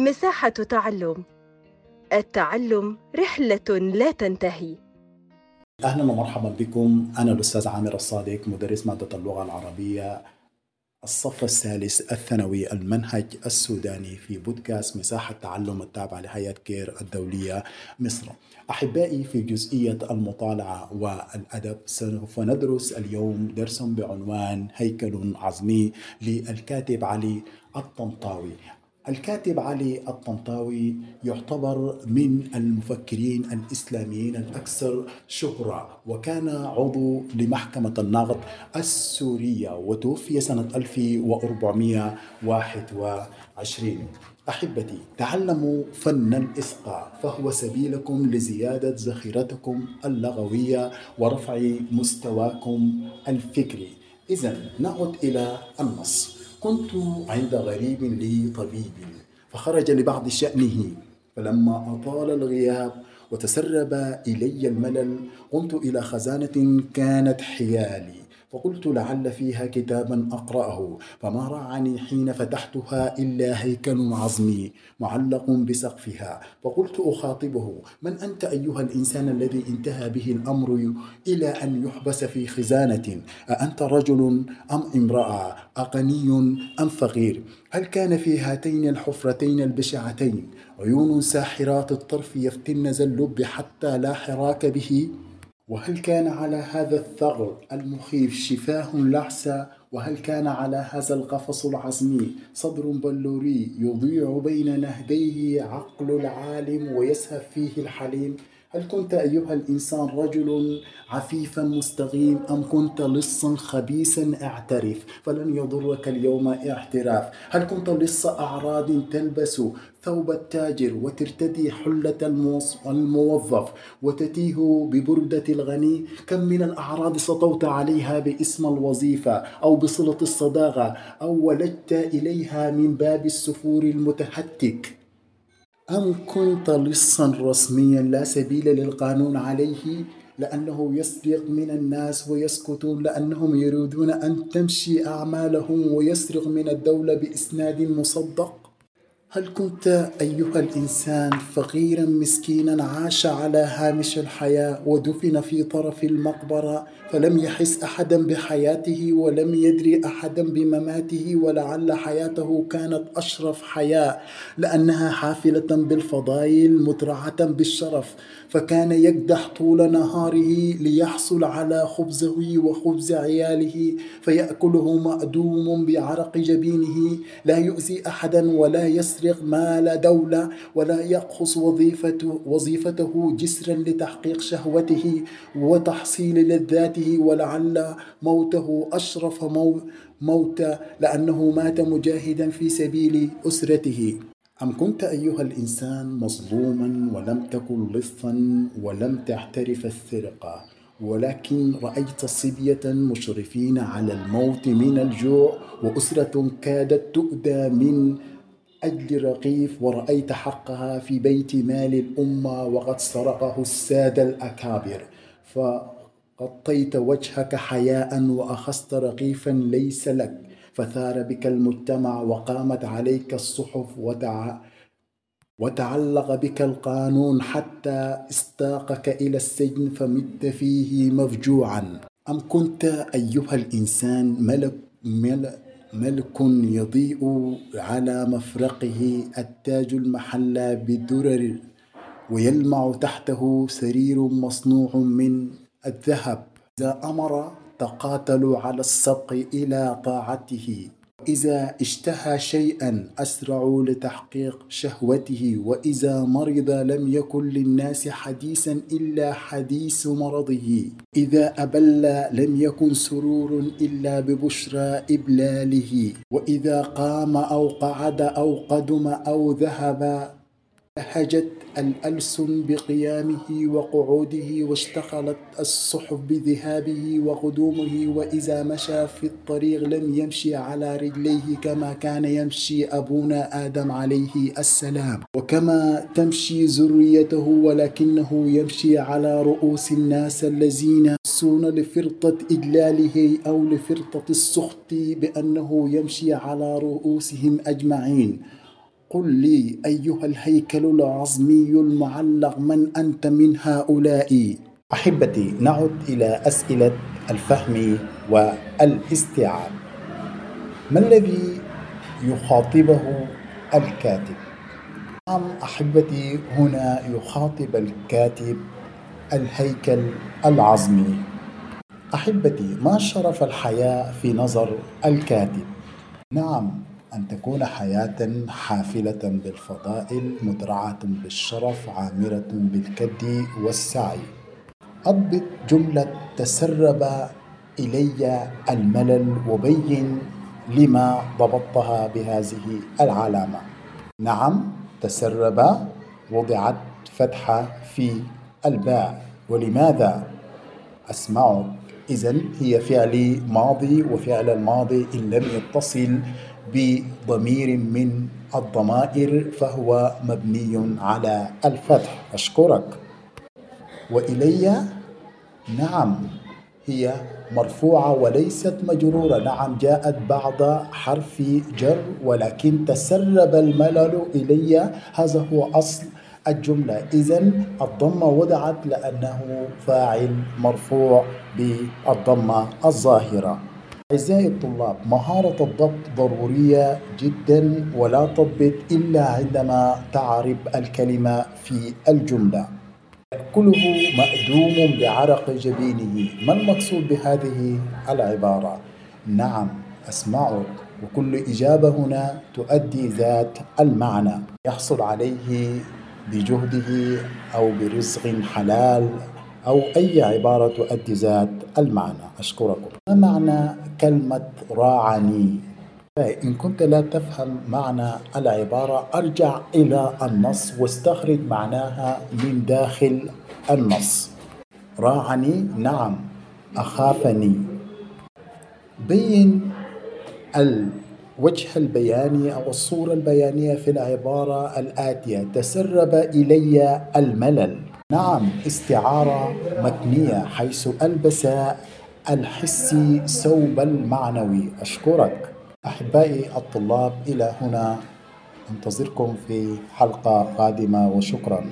مساحة تعلم. التعلم رحلة لا تنتهي. أهلا ومرحبا بكم. أنا الأستاذ عامر الصادق مدرس مادة اللغة العربية الصف الثالث الثانوي المنهج السوداني في بودكاست مساحة تعلم التابعة لهيئة كير الدولية مصر. أحبائي في جزئية المطالعة والأدب سوف ندرس اليوم درس بعنوان هيكل عظمي للكاتب علي الطنطاوي. الكاتب علي الطنطاوي يعتبر من المفكرين الإسلاميين الأكثر شهرة وكان عضو لمحكمة النقد السورية وتوفي سنة 1421 أحبتي تعلموا فن الإسقاء فهو سبيلكم لزيادة ذخيرتكم اللغوية ورفع مستواكم الفكري. إذا نعد إلى النص. كنت عند غريب لي طبيب. فخرج لبعض شأنه. فلما أطال الغياب وتسرب إلي الملل قمت إلى خزانة كانت حيالي. فقلت لعل فيها كتابا أقرأه فما رعني حين فتحتها إلا هيكل عظمي معلق بسقفها. فقلت أخاطبه من أنت أيها الإنسان الذي انتهى به الأمر إلى أن يحبس في خزانة؟ أأنت رجل أم امرأة؟ أغني أم فقير؟ هل كان في هاتين الحفرتين البشعتين عيون ساحرات الطرف يفتن اللب حتى لا حراك به؟ وهل كان على هذا الثغر المخيف شفاه لعسى وهل كان على هذا القفص العظمي صدر بلوري يضيع بين نهديه عقل العالم ويسهب فيه الحليم؟ هل كنت أيها الإنسان رجل عفيفا مستقيم أم كنت لصا خبيثا أعترف فلن يضرك اليوم اعتراف؟ هل كنت لص أعراض تلبس ثوب التاجر وترتدي حلة الموظف وتتيه ببردة الغني؟ كم من الأعراض سطوت عليها باسم الوظيفة أو بصلة الصداقة أو ولجت إليها من باب السفور المتهتك؟ أم كنت لصا رسميا لا سبيل للقانون عليه؟ لأنه يسرق من الناس ويسكتون لأنهم يريدون أن تمشي أعمالهم ويسرق من الدولة بإسناد مصدق؟ هل كنت أيها الإنسان فقيرا مسكينا عاش على هامش الحياة ودفن في طرف المقبرة فلم يحس أحدا بحياته ولم يدري أحدا بمماته ولعل حياته كانت أشرف حياة لأنها حافلة بالفضائل مترعة بالشرف فكان يكدح طول نهاره ليحصل على خبزه وخبز عياله فيأكله مأدوم بعرق جبينه لا يؤذي أحدا ولا يسرق مال دولة ولا يقص وظيفته, وظيفته جسرا لتحقيق شهوته وتحصيل لذاته ولعل موته أشرف موت لأنه مات مجاهدا في سبيل أسرته. أم كنت أيها الإنسان مظلوما ولم تكن لصا ولم تعترف السرقة ولكن رأيت صبية مشرفين على الموت من الجوع وأسرة كادت تؤدى من أجل رقيف ورأيت حقها في بيت مال الأمة وقد سرقه السادة الأكابر. فغطيت وجهك حياء وأخذت رقيفا ليس لك. فثار بك المجتمع وقامت عليك الصحف وتع... وتعلق بك القانون حتى استاقك إلى السجن فمت فيه مفجوعا. أم كنت أيها الإنسان ملك, ملك ملك يضيء على مفرقه التاج المحلى بالدرر ويلمع تحته سرير مصنوع من الذهب. إذا أمر تقاتلوا على السبق إلى طاعته. إذا اشتهى شيئا أسرعوا لتحقيق شهوته وإذا مرض لم يكن للناس حديثا إلا حديث مرضه. إذا أبل لم يكن سرور إلا ببشرى إبلاله. وإذا قام أو قعد أو قدم أو ذهب لهجت الألسن بقيامه وقعوده واشتغلت الصحف بذهابه وقدومه وإذا مشى في الطريق لم يمشي على رجليه كما كان يمشي أبونا آدم عليه السلام. وكما تمشي ذريته ولكنه يمشي على رؤوس الناس الذين يحسون لفرطة إدلاله أو لفرطة السخط بأنه يمشي على رؤوسهم أجمعين. قل لي أيها الهيكل العظمي المعلق من أنت من هؤلاء؟ أحبتي نعد إلى أسئلة الفهم والإستيعاب. ما الذي يخاطبه الكاتب؟ نعم أحبتي هنا يخاطب الكاتب الهيكل العظمي. أحبتي ما شرف الحياة في نظر الكاتب؟ نعم أن تكون حياة حافلة بالفضائل مدرعة بالشرف عامرة بالكد والسعي. أضبط جملة تسرب إلي الملل وبين لما ضبطتها بهذه العلامة. نعم تسرب وضعت فتحة في الباء. ولماذا؟ أسمعك. إذا هي فعل ماضي وفعل الماضي إن لم يتصل بضمير من الضمائر فهو مبني على الفتح. أشكرك. وإلي؟ نعم. هي مرفوعة وليست مجرورة. نعم جاءت بعد حرف جر ولكن تسرب الملل إلي. هذا هو أصل الجملة. إذا الضمة وضعت لأنه فاعل مرفوع بالضمة الظاهرة. أعزائي الطلاب مهارة الضبط ضرورية جدا ولا تضبط إلا عندما تعرف الكلمة في الجملة. يأكله مأدوم بعرق جبينه. ما المقصود بهذه العبارة؟ نعم أسمعك. وكل إجابة هنا تؤدي ذات المعنى. يحصل عليه بجهده أو برزق حلال أو أي عبارة تؤدي ذات المعنى. أشكركم. ما معنى كلمة راعني؟ إن كنت لا تفهم معنى العبارة أرجع إلى النص واستخرج معناها من داخل النص. راعني نعم أخافني. بين الوجه البياني أو الصورة البيانية في العبارة الآتية تسرب إلي الملل. نعم استعارة متنية حيث ألبس الحسي ثوب المعنوي. أشكرك. أحبائي الطلاب إلى هنا. أنتظركم في حلقة قادمة وشكرا.